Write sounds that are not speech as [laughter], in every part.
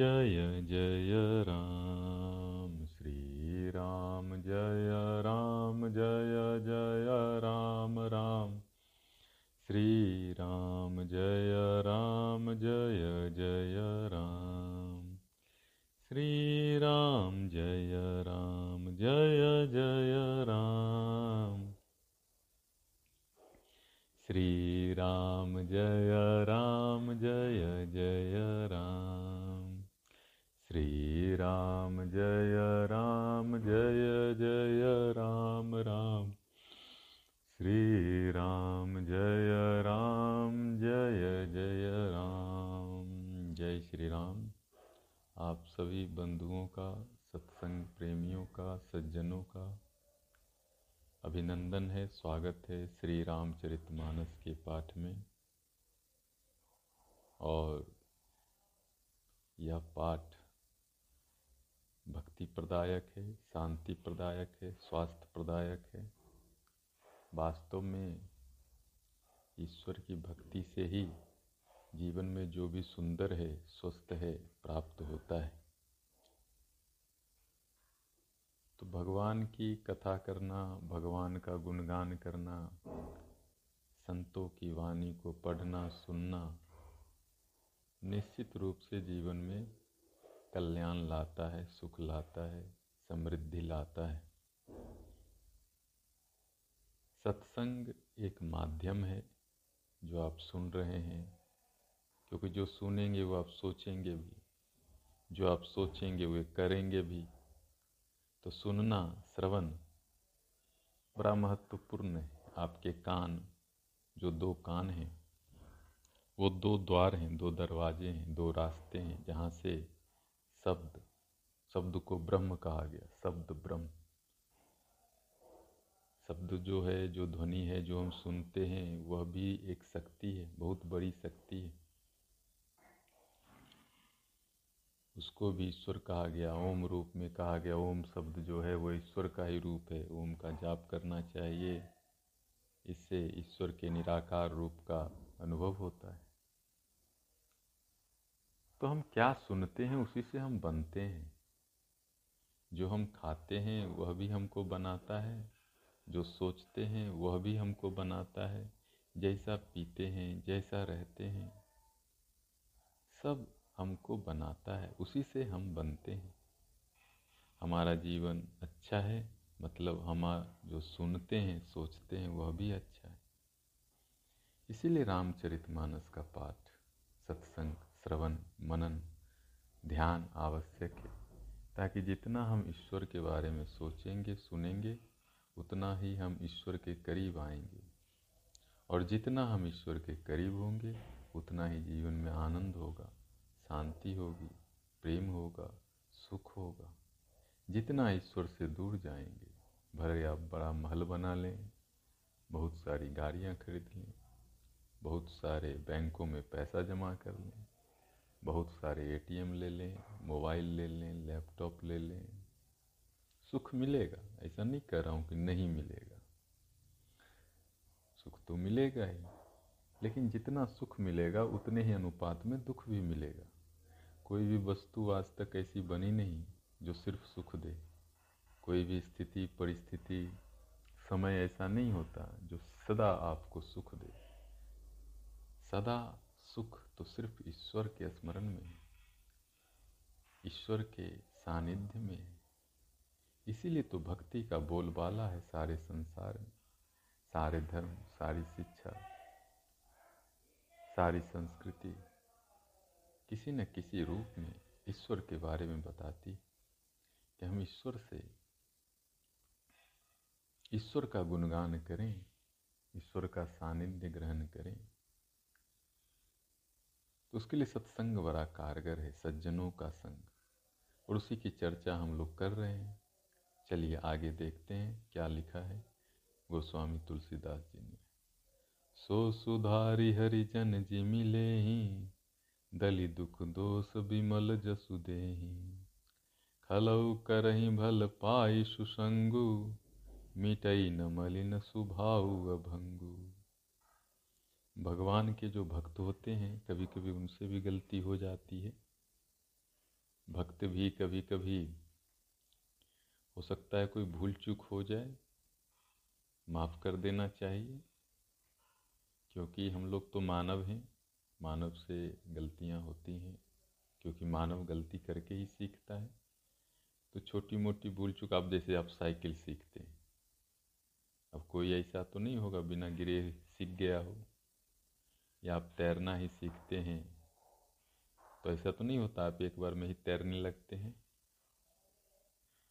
Jaya Jaya Shriram जय राम, जय जय राम राम। श्री राम, जय राम, जय जय राम। जय श्री राम। आप सभी बंधुओं का, सत्संग प्रेमियों का, सज्जनों का अभिनंदन है, स्वागत है श्री रामचरित मानस के पाठ में। और यह पाठ भक्ति प्रदायक है, शांति प्रदायक है, स्वास्थ्य प्रदायक है। वास्तव में ईश्वर की भक्ति से ही जीवन में जो भी सुंदर है, स्वस्थ है, प्राप्त होता है। तो भगवान की कथा करना, भगवान का गुणगान करना, संतों की वाणी को पढ़ना, सुनना, निश्चित रूप से जीवन में कल्याण लाता है, सुख लाता है, समृद्धि लाता है। सत्संग एक माध्यम है जो आप सुन रहे हैं, क्योंकि जो सुनेंगे वो आप सोचेंगे भी, जो आप सोचेंगे वे करेंगे भी। तो सुनना श्रवण बड़ा महत्वपूर्ण है। आपके कान, जो दो कान हैं, वो दो द्वार हैं, दो दरवाजे हैं, दो रास्ते हैं, जहाँ से शब्द शब्द को ब्रह्म कहा गया, शब्द ब्रह्म। शब्द जो है, जो ध्वनि है, जो हम सुनते हैं, वह भी एक शक्ति है, बहुत बड़ी शक्ति है। उसको भी ईश्वर कहा गया, ओम रूप में कहा गया, ओम शब्द जो है, वो ईश्वर का ही रूप है, ओम का जाप करना चाहिए। इससे ईश्वर के निराकार रूप का अनुभव होता है। तो हम क्या सुनते हैं, उसी से हम बनते हैं। जो हम खाते हैं, वह भी हमको बनाता है। जो सोचते हैं, वह भी हमको बनाता है। जैसा पीते हैं, जैसा रहते हैं, सब हमको बनाता है। उसी से हम बनते हैं। हमारा जीवन अच्छा है मतलब हम जो सुनते हैं, सोचते हैं, वह भी अच्छा है। इसीलिए रामचरितमानस का पाठ, सत्संग, श्रवण मनन, ध्यान आवश्यक है। ताकि जितना हम ईश्वर के बारे में सोचेंगे, सुनेंगे, उतना ही हम ईश्वर के करीब आएँगे। और जितना हम ईश्वर के करीब होंगे, उतना ही जीवन में आनंद होगा, शांति होगी, प्रेम होगा, सुख होगा। जितना ईश्वर से दूर जाएँगे, भले आप बड़ा महल बना लें, बहुत सारी गाड़ियाँ खरीद लें, बहुत सारे बैंकों में पैसा जमा कर लें बहुत सारे एटीएम ले लें, मोबाइल ले लें, लैपटॉप ले लें। सुख मिलेगा, ऐसा नहीं कह रहा हूँ कि नहीं मिलेगा। सुख तो मिलेगा ही, लेकिन जितना सुख मिलेगा, उतने ही अनुपात में दुख भी मिलेगा। कोई भी वस्तु आज तक ऐसी बनी नहीं जो सिर्फ़ सुख दे। कोई भी स्थिति, परिस्थिति, समय ऐसा नहीं होता जो सदा आपको सुख दे। सदा सुख तो सिर्फ़ ईश्वर के स्मरण में ईश्वर के सानिध्य में इसीलिए तो भक्ति का बोलबाला है सारे संसार में। सारे धर्म, सारी शिक्षा, सारी संस्कृति। किसी न किसी रूप में ईश्वर के बारे में बताती कि हम ईश्वर से ईश्वर का गुणगान करें, ईश्वर का सानिध्य ग्रहण करें। तो उसके लिए सत्संग बड़ा कारगर है, सज्जनों का संग। और उसी की चर्चा हम लोग कर रहे हैं। चलिए आगे देखते हैं क्या लिखा है गोस्वामी तुलसीदास जी ने। सो सुधारी हरिजन जी मिले ही, दली दुख दोष बिमल जसु देही। खलऊ करही भल पाई सुसंगु, मिटई न मलिन सुभाऊ अभंगु। भगवान के जो भक्त होते हैं कभी कभी उनसे भी गलती हो जाती है। भक्त भी कभी कभी हो सकता है कोई भूल चूक हो जाए, माफ़ कर देना चाहिए, क्योंकि हम लोग तो मानव हैं, मानव से गलतियाँ होती हैं, क्योंकि मानव गलती करके ही सीखता है। तो छोटी मोटी भूल चूक, आप जैसे आप साइकिल सीखते हैं। अब कोई ऐसा तो नहीं होगा, बिना गिरे, सीख गया हो। या आप तैरना ही सीखते हैं। तो ऐसा तो नहीं होता, आप एक बार में ही तैरने लगते हैं।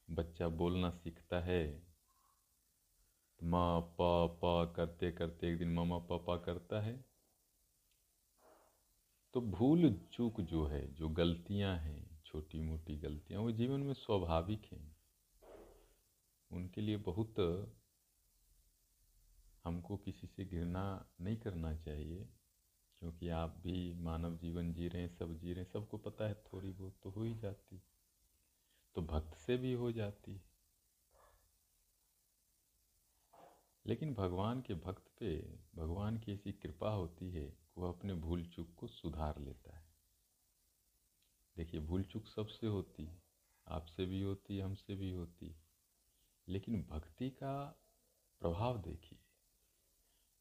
बच्चा बोलना सीखता है। तो माँ पा पा करते करते एक दिन मामा, पापा करता है। तो भूल चूक जो है, जो गलतियाँ हैं छोटी मोटी गलतियाँ, वो जीवन में स्वाभाविक हैं। उनके लिए बहुत हमको किसी से घृणा नहीं करना चाहिए। क्योंकि आप भी मानव जीवन जी रहे हैं, सब जी रहे हैं, सबको पता है थोड़ी बहुत तो हो ही जाती। तो भक्त से भी हो जाती। लेकिन भगवान के भक्त पे, भगवान की ऐसी कृपा होती है वो अपने भूल चूक को सुधार लेता है। देखिए, भूल चूक सबसे होती, आपसे भी होती, हमसे भी होती। लेकिन भक्ति का प्रभाव देखिए।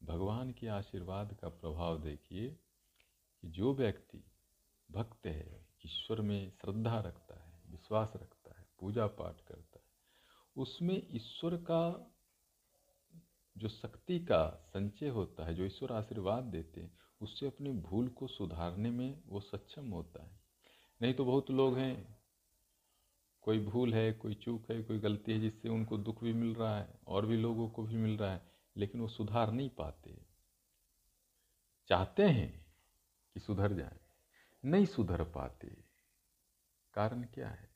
भगवान के आशीर्वाद का प्रभाव देखिए कि जो व्यक्ति भक्त है, ईश्वर में श्रद्धा रखता है, विश्वास रखता है पूजा पाठ करता है, उसमें ईश्वर का जो शक्ति का संचय होता है, जो ईश्वर आशीर्वाद देते हैं, उससे अपनी भूल को सुधारने में वो सक्षम होता है। नहीं तो बहुत लोग हैं, कोई भूल है, कोई चूक है, कोई गलती है जिससे उनको दुख भी मिल रहा है, और भी लोगों को भी मिल रहा है। लेकिन वो सुधार नहीं पाते। चाहते हैं कि सुधर जाए, नहीं सुधर पाते। कारण क्या है?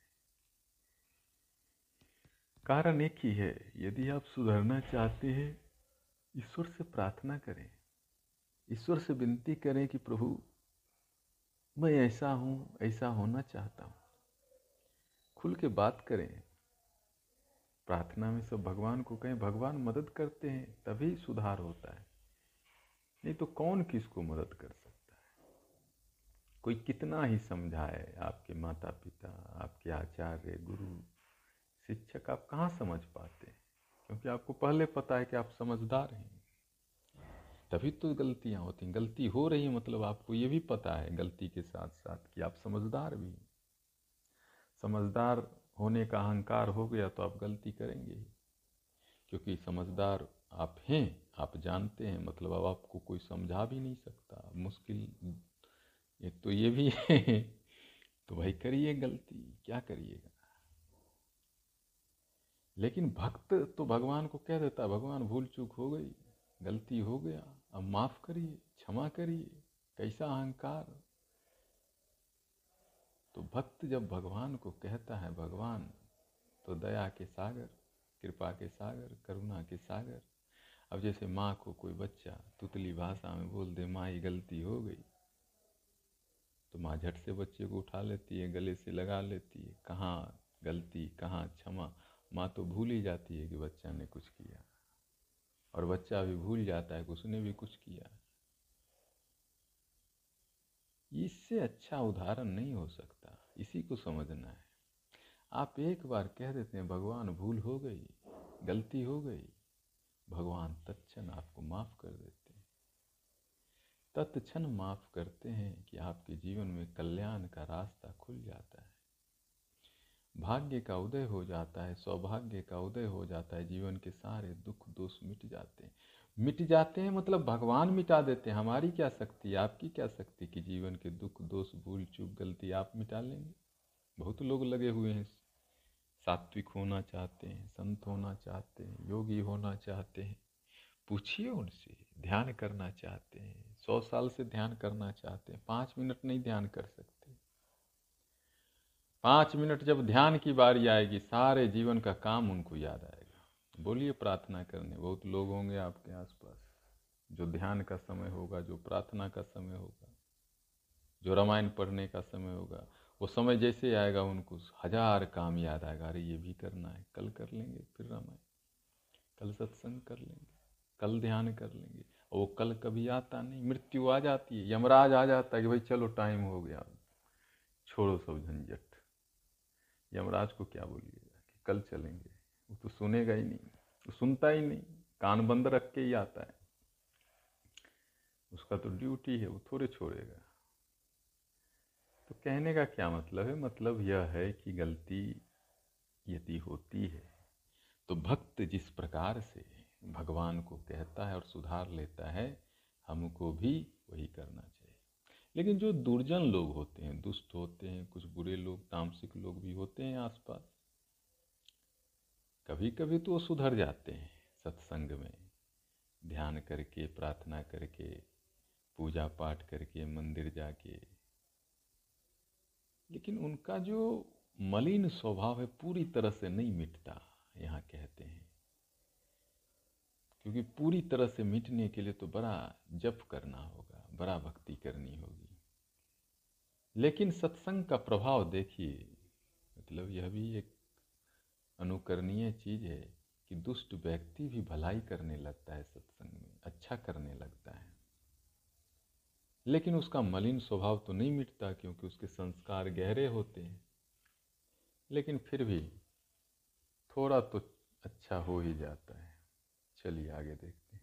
कारण एक ही है, यदि आप सुधरना चाहते हैं, ईश्वर से प्रार्थना करें। ईश्वर से विनती करें कि प्रभु, मैं ऐसा हूँ, ऐसा होना चाहता हूँ। खुल के बात करें। प्रार्थना में सब भगवान को कहें, भगवान मदद करते हैं, तभी सुधार होता है। नहीं तो कौन किसको मदद कर सकता है? कोई कितना ही समझाए आपके माता पिता आपके आचार्य, गुरु, शिक्षक, आप कहाँ समझ पाते हैं? क्योंकि आपको पहले पता है कि आप समझदार हैं। तभी तो गलतियाँ होती हैं। गलती हो रही है मतलब आपको ये भी पता है गलती के साथ साथ कि आप समझदार भी समझदार होने का अहंकार हो गया तो आप गलती करेंगे ही। क्योंकि समझदार आप हैं, आप जानते हैं मतलब अब आपको कोई समझा भी नहीं सकता। मुश्किल, एक तो ये भी है [laughs] तो भाई करिए गलती, क्या करिएगा? लेकिन भक्त तो भगवान को कह देता, भगवान, भूल चूक हो गई, गलती हो गया, अब माफ़ करिए, क्षमा करिए, कैसा अहंकार? तो भक्त जब भगवान को कहता है, भगवान तो दया के सागर, कृपा के सागर, करुणा के सागर। अब जैसे माँ को कोई बच्चा तुतली भाषा में बोल दे माँ ये गलती हो गई। तो माँ झट से बच्चे को उठा लेती है, गले से लगा लेती है, कहाँ गलती, कहाँ क्षमा? माँ तो भूल ही जाती है कि बच्चा ने कुछ किया। और बच्चा भी भूल जाता है कि उसने भी कुछ किया। इससे अच्छा उदाहरण नहीं हो सकता। इसी को समझना है। आप एक बार कह देते हैं, भगवान, भूल हो गई, गलती हो गई। भगवान तत्क्षण आपको माफ़ कर देते हैं। तत्क्षण माफ़ करते हैं कि आपके जीवन में कल्याण का रास्ता खुल जाता है। भाग्य का उदय हो जाता है, सौभाग्य का उदय हो जाता है, जीवन के सारे दुख दोष मिट जाते हैं। मिट जाते हैं मतलब भगवान मिटा देते हैं। हमारी क्या शक्ति आपकी क्या शक्ति कि जीवन के दुख, दोष, भूल, चूक, गलती आप मिटा लेंगे? बहुत लोग लगे हुए हैं। सात्विक होना चाहते हैं, संत होना चाहते हैं, योगी होना चाहते हैं। पूछिए उनसे, ध्यान करना चाहते हैं। सौ साल से ध्यान करना चाहते हैं। पाँच मिनट नहीं ध्यान कर सकते। पाँच मिनट जब ध्यान की बारी आएगी, सारे जीवन का काम उनको याद आएगा। बोलिए प्रार्थना करने। बहुत लोग होंगे आपके आसपास जो ध्यान का समय होगा, जो प्रार्थना का समय होगा, जो रामायण पढ़ने का समय होगा, वो समय जैसे आएगा उनको हज़ार काम याद आएगा। अरे ये भी करना है, कल कर लेंगे, फिर रामायण, कल सत्संग कर लेंगे, कल ध्यान कर लेंगे। और वो कल कभी आता नहीं, मृत्यु आ जाती है, यमराज आ जाता है कि भाई चलो टाइम हो गया, छोड़ो सब झंझट। यमराज को क्या बोलिएगा कि कल चलेंगे, वो तो सुनेगा ही नहीं। वो सुनता ही नहीं, कान बंद रख के ही आता है। उसका तो ड्यूटी है, वो थोड़े छोड़ेगा। तो कहने का क्या मतलब है? मतलब यह है कि गलती यदि होती है तो भक्त जिस प्रकार से भगवान को कहता है और सुधार लेता है, हमको भी वही करना चाहिए। लेकिन जो दुर्जन लोग होते हैं, दुष्ट होते हैं, कुछ बुरे लोग, तामसिक लोग भी होते हैं आसपास कभी कभी तो वो सुधर जाते हैं सत्संग में। ध्यान करके, प्रार्थना करके पूजा पाठ करके, मंदिर जाके। लेकिन उनका जो मलिन स्वभाव है पूरी तरह से नहीं मिटता, यहाँ कहते हैं। क्योंकि पूरी तरह से मिटने के लिए तो बड़ा जप करना होगा, बड़ा भक्ति करनी होगी। लेकिन सत्संग का प्रभाव देखिए मतलब यह भी एक अनुकरणीय चीज़ है कि दुष्ट व्यक्ति भी भलाई करने लगता है सत्संग में अच्छा करने लगता है। लेकिन उसका मलिन स्वभाव तो नहीं मिटता क्योंकि उसके संस्कार गहरे होते हैं। लेकिन फिर भी थोड़ा तो अच्छा हो ही जाता है। चलिए आगे देखते हैं।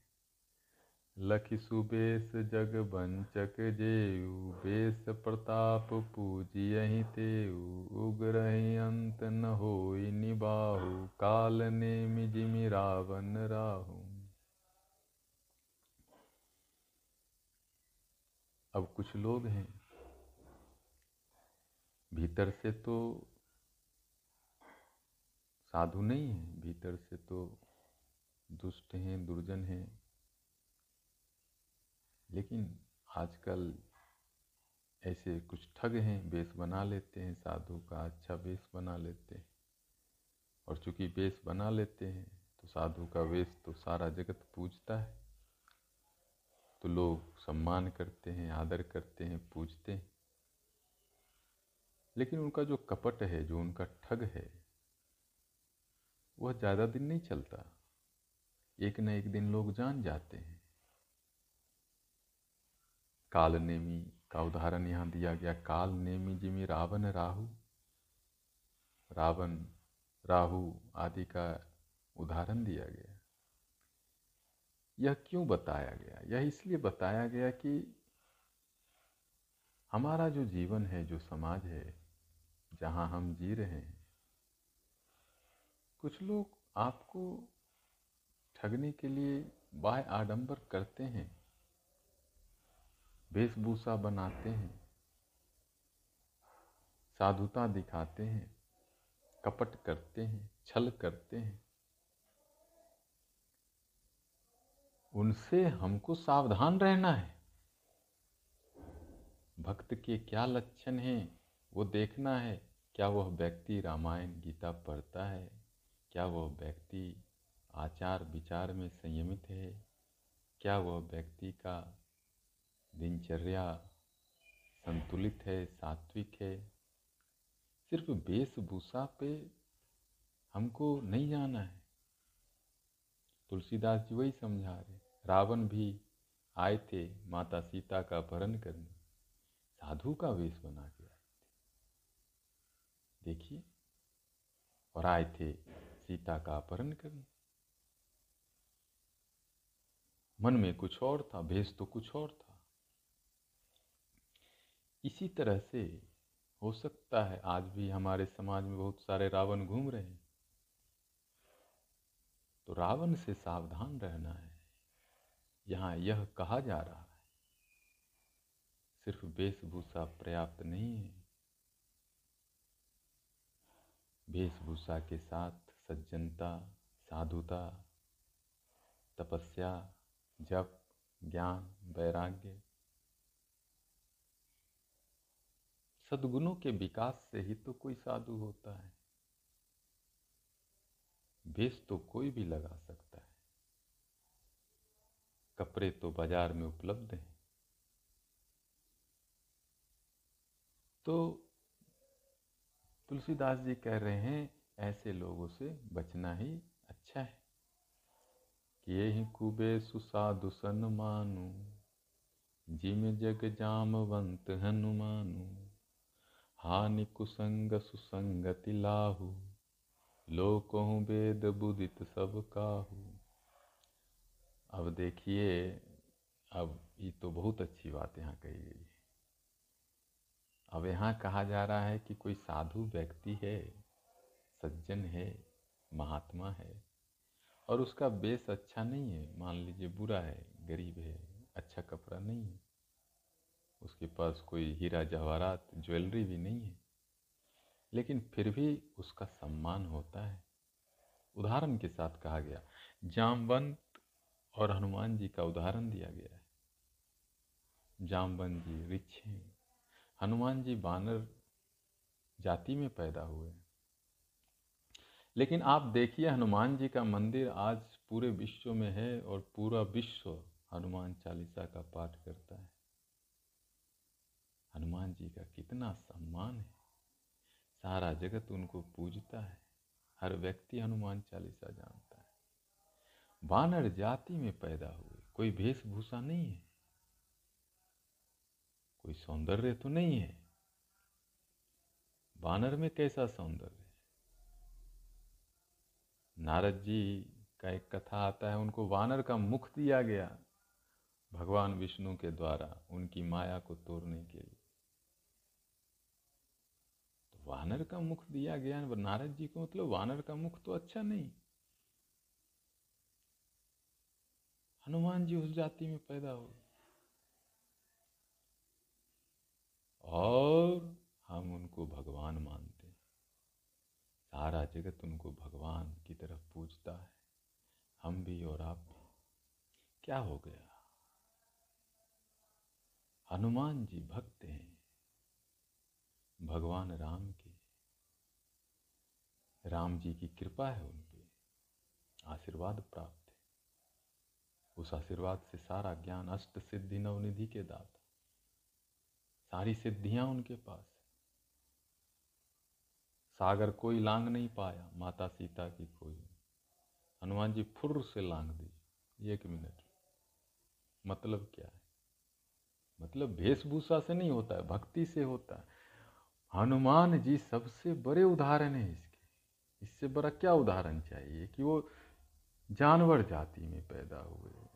लखि सुबेश जग बंचक जेऊ, बेस प्रताप पूजियहि तेऊ उग्रहि अंत न हो निबाहु, काल ने मिजिमि रावण राहु। अब कुछ लोग हैं, भीतर से तो साधु नहीं है, भीतर से तो दुष्ट हैं, दुर्जन हैं। लेकिन आजकल ऐसे कुछ ठग हैं, बेस बना लेते हैं, साधु का अच्छा बेस बना लेते हैं। और चूँकि बेस बना लेते हैं तो साधु का वेश तो सारा जगत पूजता है। तो लोग सम्मान करते हैं, आदर करते हैं, पूजते हैं। लेकिन उनका जो कपट है, जो उनका ठग है, वह ज़्यादा दिन नहीं चलता। एक न एक दिन लोग जान जाते हैं। काल नेमी का उदाहरण यहाँ दिया गया। काल नेमी जिमी रावण राहु रावण राहु आदि का उदाहरण दिया गया। यह क्यों बताया गया? यह इसलिए बताया गया कि हमारा जो जीवन है, जो समाज है, जहाँ हम जी रहे हैं, कुछ लोग आपको ठगने के लिए बाय आडंबर करते हैं। वेशभूषा बनाते हैं, साधुता दिखाते हैं, कपट करते हैं, छल करते हैं। उनसे हमको सावधान रहना है। भक्त के क्या लक्षण हैं, वो देखना है, क्या वह व्यक्ति रामायण गीता पढ़ता है, क्या वह व्यक्ति आचार विचार में संयमित है, क्या वह व्यक्ति का दिनचर्या संतुलित है, सात्विक है। सिर्फ़ वेशभूषा पे हमको नहीं जाना है। तुलसीदास जी वही समझा रहे रावण भी आए थे माता सीता का अपहरण करने। साधु का वेश बना के आए थे। देखिए, और आए थे सीता का अपहरण करने। मन में कुछ और था, भेष तो कुछ और था। इसी तरह से हो सकता है आज भी हमारे समाज में बहुत सारे रावण घूम रहे हैं। तो रावण से सावधान रहना है। यहाँ यह कहा जा रहा है, सिर्फ़ वेशभूषा पर्याप्त नहीं है। वेशभूषा के साथ सज्जनता, साधुता, तपस्या, जप, ज्ञान, वैराग्य सद्गुणों के विकास से ही तो कोई साधु होता है। भेष तो कोई भी लगा सकता है। कपड़े तो बाज़ार में उपलब्ध हैं। तो तुलसीदास जी कह रहे हैं, ऐसे लोगों से बचना ही अच्छा है। कि यही कुबे सुसाधु सन मानु, जिम जग जामवंत हनुमानु। हानि कुसंग सुसंगति लाहु, लोकों वेद बुदित सब काहू। अब देखिए, अब ये तो बहुत अच्छी बात यहाँ कही गई है। अब यहाँ कहा जा रहा है कि कोई साधु व्यक्ति है, सज्जन है, महात्मा है, और उसका बेस अच्छा नहीं है, मान लीजिए बुरा है, गरीब है अच्छा कपड़ा नहीं है उसके पास कोई हीरा जवाहरात, ज्वेलरी भी नहीं है। लेकिन फिर भी उसका सम्मान होता है। उदाहरण के साथ कहा गया, जामवंत और हनुमान जी का उदाहरण दिया गया है। जामवंत जी रिच हैं। हनुमान जी बानर जाति में पैदा हुए लेकिन आप देखिए, हनुमान जी का मंदिर आज पूरे विश्व में है और पूरा विश्व हनुमान चालीसा का पाठ करता है। हनुमान जी का कितना सम्मान है। सारा जगत उनको पूजता है। हर व्यक्ति हनुमान चालीसा जानता है। वानर जाति में पैदा हुए, कोई वेशभूषा नहीं है। कोई सौंदर्य तो नहीं है। वानर में कैसा सौंदर्य नारद जी का एक कथा आता है, उनको वानर का मुख दिया गया। भगवान विष्णु के द्वारा उनकी माया को तोड़ने के लिए। वानर का मुख दिया गया नारद जी को मतलब वानर का मुख तो अच्छा नहीं। हनुमान जी उस जाति में पैदा हो और हम उनको भगवान मानते हैं। सारा जगत उनको भगवान की तरफ़ पूजता है। हम भी और आप भी। क्या हो गया? हनुमान जी भक्त हैं। भगवान राम राम जी की कृपा है उन पर आशीर्वाद प्राप्त है। उस आशीर्वाद से सारा ज्ञान, अष्ट सिद्धि, नवनिधि के दाता, सारी सिद्धियाँ उनके पास सागर कोई लांग नहीं पाया, माता सीता की कोई हनुमान जी फुर से लांग दी, एक मिनट। मतलब क्या है? मतलब वेशभूषा से नहीं होता है, भक्ति से होता है। हनुमान जी सबसे बड़े उदाहरण है इसके। इससे बड़ा क्या उदाहरण चाहिए कि वो जानवर जाति में पैदा हुए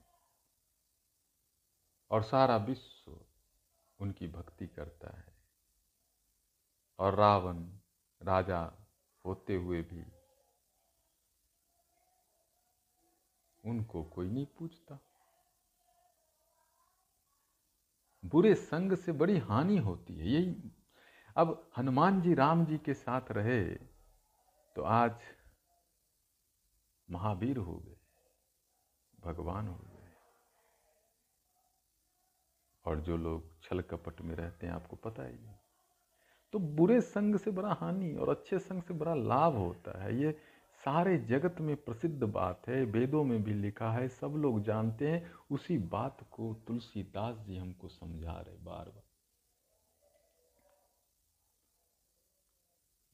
और सारा विश्व उनकी भक्ति करता है और रावण राजा होते हुए भी उनको कोई नहीं पूछता। बुरे संग से बड़ी हानि होती है। यही अब हनुमान जी, राम जी के साथ रहे तो आज महावीर हो गए, भगवान हो गए। और जो लोग छल कपट में रहते हैं, आपको पता ही है। तो बुरे संग से बड़ा हानि और अच्छे संग से बड़ा लाभ होता है। ये सारे जगत में प्रसिद्ध बात है, वेदों में भी लिखा है, सब लोग जानते हैं। उसी बात को तुलसीदास जी हमको समझा रहे बार बार।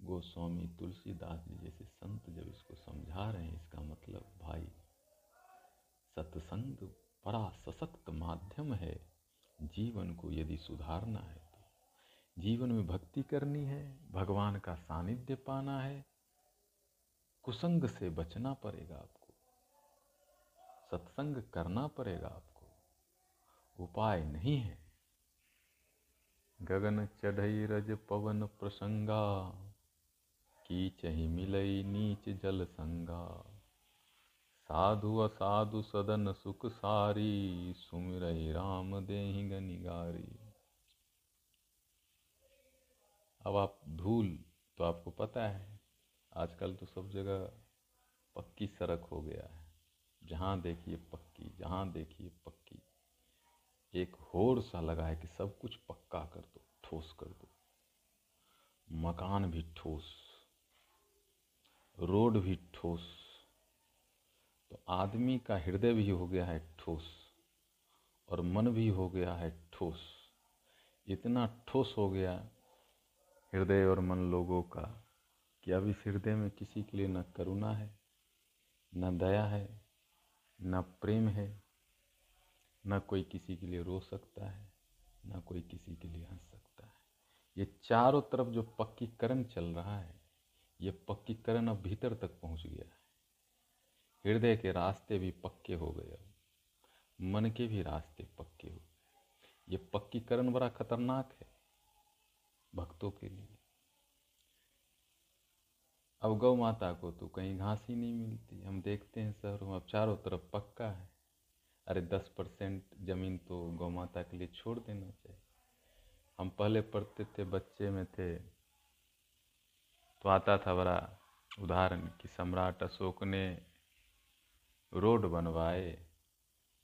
गोस्वामी तुलसीदास जी जैसे संत जब इसको समझा रहे हैं, इसका मतलब भाई, सत्संग बड़ा सशक्त माध्यम है। जीवन को यदि सुधारना है तो जीवन में भक्ति करनी है, भगवान का सानिध्य पाना है। कुसंग से बचना पड़ेगा आपको, सत्संग करना पड़ेगा आपको। उपाय नहीं है। गगन चढ़ई रज पवन प्रसंगा की चही मिलई नीच जल संगा। साधु असाधु सदन सुख सारी सुमिर राम दे गनिगारी। अब आप धूल तो आपको पता है, आजकल तो सब जगह पक्की सड़क हो गया है। जहाँ देखिए पक्की, जहाँ देखिए पक्की। एक होड़ सा लगा है कि सब कुछ पक्का कर दो, ठोस कर दो। मकान भी ठोस रोड भी ठोस। तो आदमी का हृदय भी हो गया है ठोस और मन भी हो गया है ठोस। इतना ठोस हो गया हृदय और मन लोगों का कि अब इस हृदय में किसी के लिए न करुणा है, न दया है, न प्रेम है, न कोई किसी के लिए रो सकता है, न कोई किसी के लिए हंस सकता है। ये चारों तरफ़ जो पक्कीकरण चल रहा है ये पक्कीकरण अब भीतर तक पहुँच गया है। हृदय के रास्ते भी पक्के हो गए अब। मन के भी रास्ते पक्के हो गए। ये पक्कीकरण बड़ा खतरनाक है भक्तों के लिए। अब गौ माता को तो कहीं घास ही नहीं मिलती। हम देखते हैं शहरों में अब चारों तरफ़ पक्का है। अरे दस परसेंट ज़मीन तो गौ माता के लिए छोड़ देना चाहिए। हम पहले पढ़ते थे, बच्चे में थे तो आता था बड़ा उदाहरण कि सम्राट अशोक ने रोड बनवाए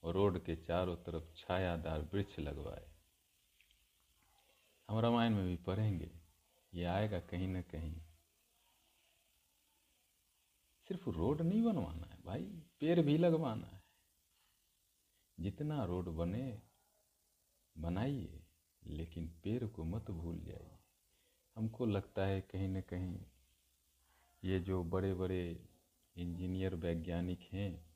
और रोड के चारों तरफ़ छायादार वृक्ष लगवाए। हम रामायण में भी पढ़ेंगे, ये आएगा कहीं ना कहीं। सिर्फ़ रोड नहीं बनवाना है भाई, पेड़ भी लगवाना है। जितना रोड बने, बनाइए, लेकिन पेड़ को मत भूल जाइए। हमको लगता है कहीं ना कहीं ये जो बड़े बड़े इंजीनियर वैज्ञानिक हैं,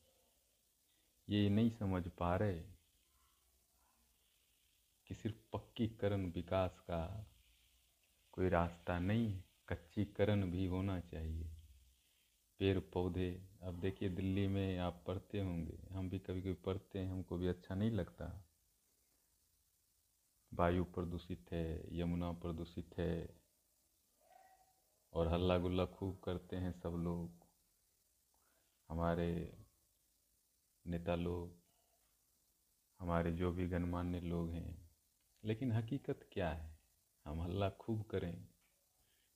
ये नहीं समझ पा रहे कि सिर्फ़ पक्कीकरण विकास का कोई रास्ता नहीं कच्चीकरण भी होना चाहिए। पेड़ पौधे अब देखिए दिल्ली में आप पढ़ते होंगे, हम भी कभी कभी पढ़ते हैं, हमको भी अच्छा नहीं लगता। वायु प्रदूषित है, यमुना प्रदूषित है और हल्ला गुल्ला खूब करते हैं सब लोग। हमारे नेता लोग, हमारे जो भी गणमान्य लोग हैं। लेकिन हकीकत क्या है? हम हल्ला खूब करें।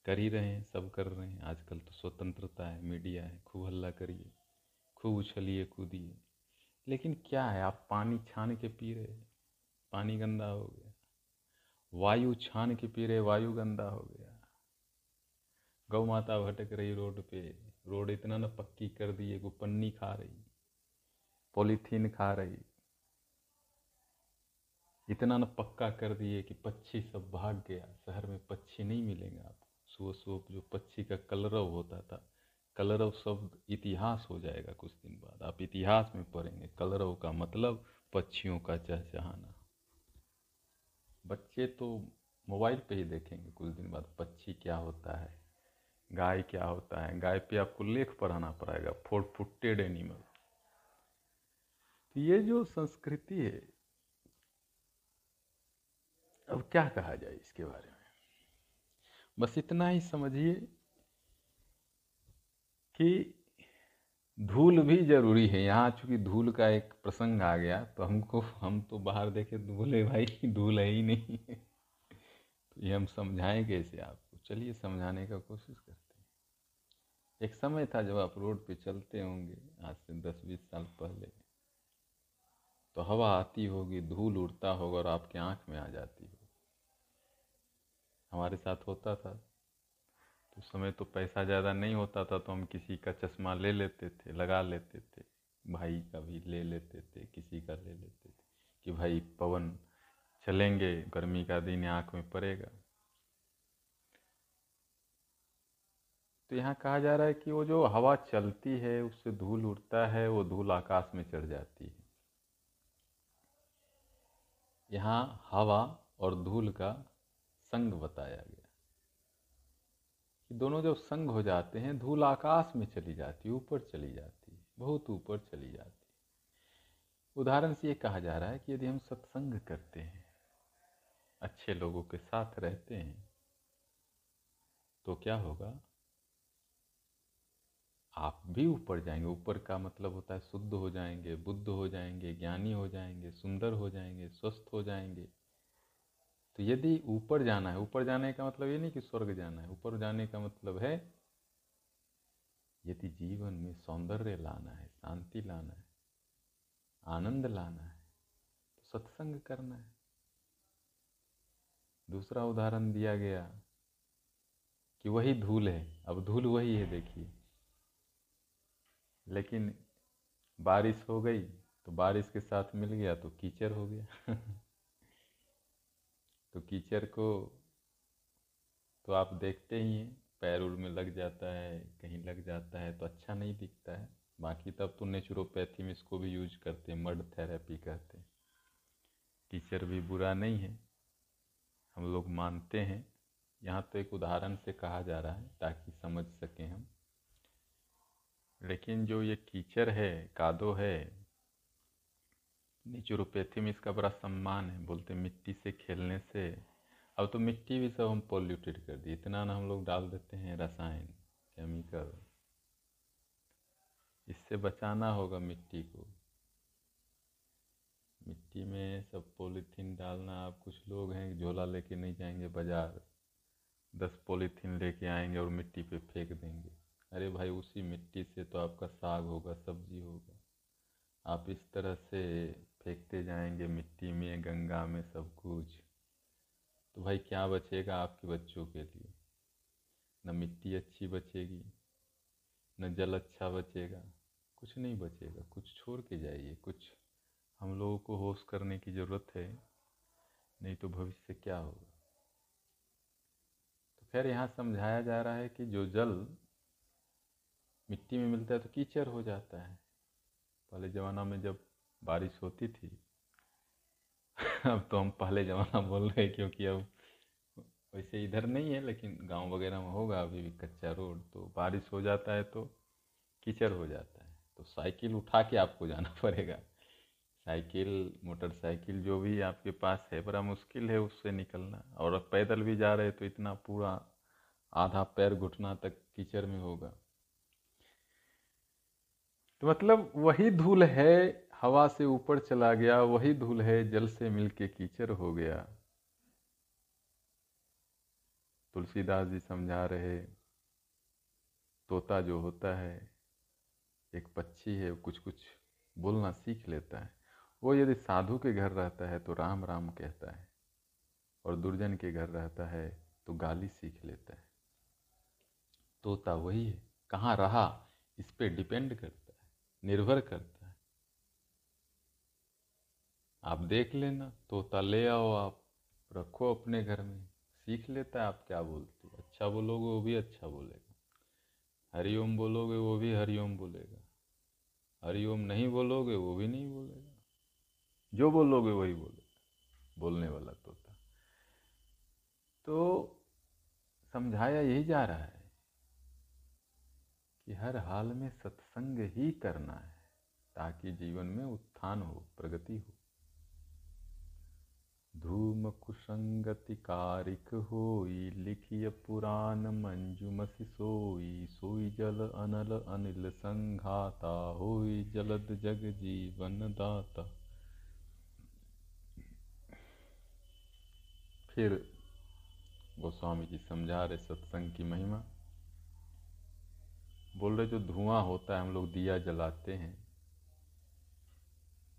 कर ही रहे हैं, सब कर रहे हैं। आजकल तो स्वतंत्रता है, मीडिया है, खूब हल्ला करिए, खूब उछलिए, कूदिए। लेकिन क्या है? आप पानी छान के पी रहे पानी गंदा हो गया। वायु छान के पी रहे वायु गंदा हो गया। गौ माता भटक रही रोड पे। रोड इतना न पक्की कर दिए को पन्नी खा रही, पॉलीथीन खा रही। इतना न पक्का कर दिए कि पक्षी सब भाग गया। शहर में पक्षी नहीं मिलेंगे आपको सुबह सुबह जो पक्षी का कलरव होता था, कलरव शब्द इतिहास हो जाएगा कुछ दिन बाद। आप इतिहास में पढ़ेंगे, कलरव का मतलब पक्षियों का चहचहाना। बच्चे तो मोबाइल पे ही देखेंगे कुछ दिन बाद, पक्षी क्या होता है। गाय क्या होता है? गाय पे आपको लेख पढ़ाना पड़ेगा फोर फुटेड एनिमल। तो ये जो संस्कृति है, अब क्या कहा जाए इसके बारे में? बस इतना ही समझिए कि धूल भी ज़रूरी है। यहाँ चूँकि धूल का एक प्रसंग आ गया तो हमको, हम तो बाहर देखे धूल है भाई, धूल है ही नहीं। तो ये हम समझाएँ कैसे आपको? चलिए समझाने का कोशिश करते हैं एक समय था जब आप रोड पे चलते होंगे, आज से दस बीस साल पहले। तो हवा आती होगी, धूल उड़ता होगा और आपके आँख में आ जाती होगी। हमारे साथ होता था। तो उस समय तो पैसा ज़्यादा नहीं होता था तो हम किसी का चश्मा ले लेते थे, लगा लेते थे। भाई का भी ले लेते थे, किसी का ले लेते थे। कि भाई, पवन, चलेंगे, गर्मी का दिन आँख में पड़ेगा। तो यहाँ कहा जा रहा है कि वो जो हवा चलती है, उससे धूल उड़ता है, वो धूल आकाश में चढ़ जाती है। यहाँ हवा और धूल का संग बताया गया। कि दोनों जब संग हो जाते हैं, धूल आकाश में चली जाती है, ऊपर चली जाती है, बहुत ऊपर चली जाती है। उदाहरण से ये कहा जा रहा है कि यदि हम सत्संग करते हैं, अच्छे लोगों के साथ रहते हैं तो क्या होगा? आप भी ऊपर जाएँगे। ऊपर का मतलब होता है शुद्ध हो जाएँगे, बुद्ध हो जाएँगे, ज्ञानी हो जाएँगे, सुंदर हो जाएँगे, स्वस्थ हो जाएँगे। तो यदि ऊपर जाना है, ऊपर जाने का मतलब ये नहीं कि स्वर्ग जाना है, ऊपर जाने का मतलब है यदि जीवन में सौंदर्य लाना है, शांति लाना है, आनंद लाना है तो सत्संग करना है। दूसरा उदाहरण दिया गया कि वही धूल है। अब धूल वही है, देखिए। लेकिन बारिश हो गई तो बारिश के साथ मिल गया तो कीचड़ हो गया। [laughs] तो कीचड़ को तो आप देखते ही हैं, पैर उर में लग जाता है, कहीं लग जाता है तो अच्छा नहीं दिखता है। बाकी तब तो नेचुरोपैथी में इसको भी यूज़ करते हैं मड थेरेपी कहते हैं। कीचड़ भी बुरा नहीं है, हम लोग मानते हैं। यहाँ तो एक उदाहरण से कहा जा रहा है, ताकि समझ सकें हम। लेकिन जो ये कीचड़ है, कादो है नेचुरोपैथी में इसका बड़ा सम्मान है, बोलते मिट्टी से खेलने से। अब तो मिट्टी भी सब हम पॉल्यूटेड कर दी इतना ना हम लोग डाल देते हैं रसायन केमिकल इससे बचाना होगा मिट्टी को। मिट्टी में सब पॉलीथीन डालना आप कुछ लोग हैं, झोला लेके नहीं जाएँगे बाज़ार, दस पॉलीथीन लेके आएँगे और मिट्टी पे फेंक देंगे। अरे भाई, उसी मिट्टी से तो आपका साग होगा, सब्ज़ी होगा। आप इस तरह से फेंकते जाएँगे मिट्टी में, गंगा में सब कुछ। तो भाई, क्या बचेगा आपके बच्चों के लिए? न मिट्टी अच्छी बचेगी, न जल अच्छा बचेगा, कुछ नहीं बचेगा। कुछ छोड़ के जाइए, कुछ हम लोगों को होश करने की ज़रूरत है, नहीं तो भविष्य क्या होगा? तो खैर, यहाँ समझाया जा रहा है कि जो जल मिट्टी में मिलता है तो कीचड़ हो जाता है। पहले ज़माना में जब बारिश होती थी, [laughs] अब तो हम पहले ज़माना बोल रहे हैं क्योंकि अब वैसे इधर नहीं है, लेकिन गाँव वगैरह में होगा अभी भी कच्चा रोड तो बारिश हो जाता है तो कीचड़ हो जाता है। तो साइकिल उठा के आपको जाना [laughs] पड़ेगा। साइकिल, मोटरसाइकिल जो भी आपके पास है, बड़ा मुश्किल है उससे निकलना। और पैदल भी जा रहे तो इतना पूरा आधा पैर घुटना तक कीचड़ में होगा। तो मतलब वही धूल है, हवा से ऊपर चला गया, वही धूल है, जल से मिलके कीचड़ हो गया। तुलसीदास जी समझा रहे, तोता जो होता है, एक पक्षी है कुछ कुछ बोलना सीख लेता है। वो यदि साधु के घर रहता है तो राम राम कहता है, और दुर्जन के घर रहता है तो गाली सीख लेता है। तोता वही है, कहाँ रहा, इस पे डिपेंड करता निर्भर करता है। आप देख लेना, तोता ले आओ आप, रखो अपने घर में, सीख लेता है आप क्या बोलते हो। अच्छा बोलोगे वो भी अच्छा बोलेगा। हरिओम बोलोगे वो भी हरिओम बोलेगा। हरिओम नहीं बोलोगे वो भी नहीं बोलेगा। जो बोलोगे वही बोलेगा, बोलने वाला तोता। तो समझाया यही जा रहा है कि हर हाल में सत्संग ही करना है, ताकि जीवन में उत्थान हो, प्रगति हो। धूम कुसंगति कारिक होई, लिखिय पुराण मंजुमसि सोई सोई जल अनल अनिल संघाता होई, जलद जग जीवन दाता। फिर गोस्वामी जी समझा रहे सत्संग की महिमा। बोल रहे, जो धुआँ होता है, हम लोग दिया जलाते हैं।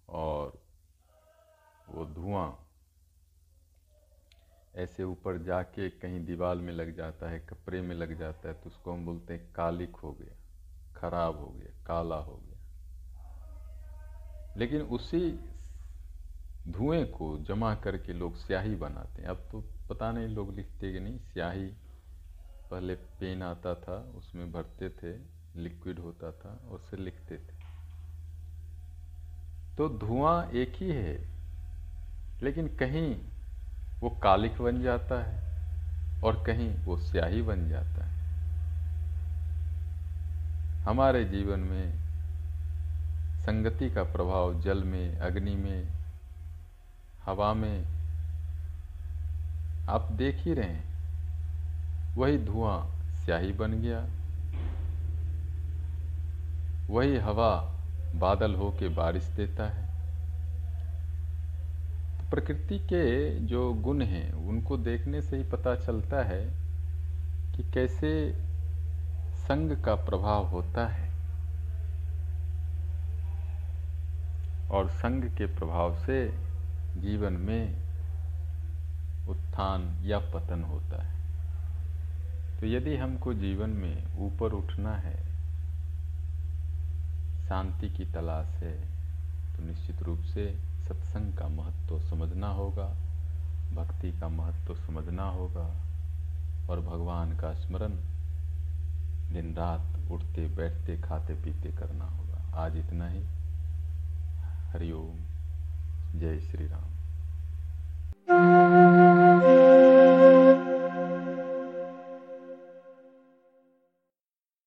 और वो धुआँ ऐसे ऊपर जाके कहीं दीवार में लग जाता है, कपड़े में लग जाता है तो उसको हम बोलते हैं कालिक हो गया, खराब हो गया, काला हो गया। लेकिन उसी धुएँ को जमा करके लोग स्याही बनाते हैं। अब तो पता नहीं लोग लिखते कि नहीं, स्याही पहले पेन आता था, उसमें भरते थे, लिक्विड होता था उससे लिखते थे। तो धुआँ एक ही है, लेकिन कहीं वो कालिक बन जाता है और कहीं वो स्याही बन जाता है। हमारे जीवन में संगति का प्रभाव जल में, अग्नि में, हवा में, आप देख ही रहे हैं। वही धुआँ स्याही बन गया। वही हवा बादल हो के बारिश देता है। तो प्रकृति के जो गुण हैं, उनको देखने से ही पता चलता है कि कैसे संग का प्रभाव होता है। और संग के प्रभाव से जीवन में उत्थान या पतन होता है। तो यदि हमको जीवन में ऊपर उठना है, शांति की तलाश है तो निश्चित रूप से सत्संग का महत्व तो समझना होगा, भक्ति का महत्व तो समझना होगा, और भगवान का स्मरण दिन रात उठते, बैठते, खाते, पीते करना होगा। आज इतना ही। हरिओम जय श्री राम।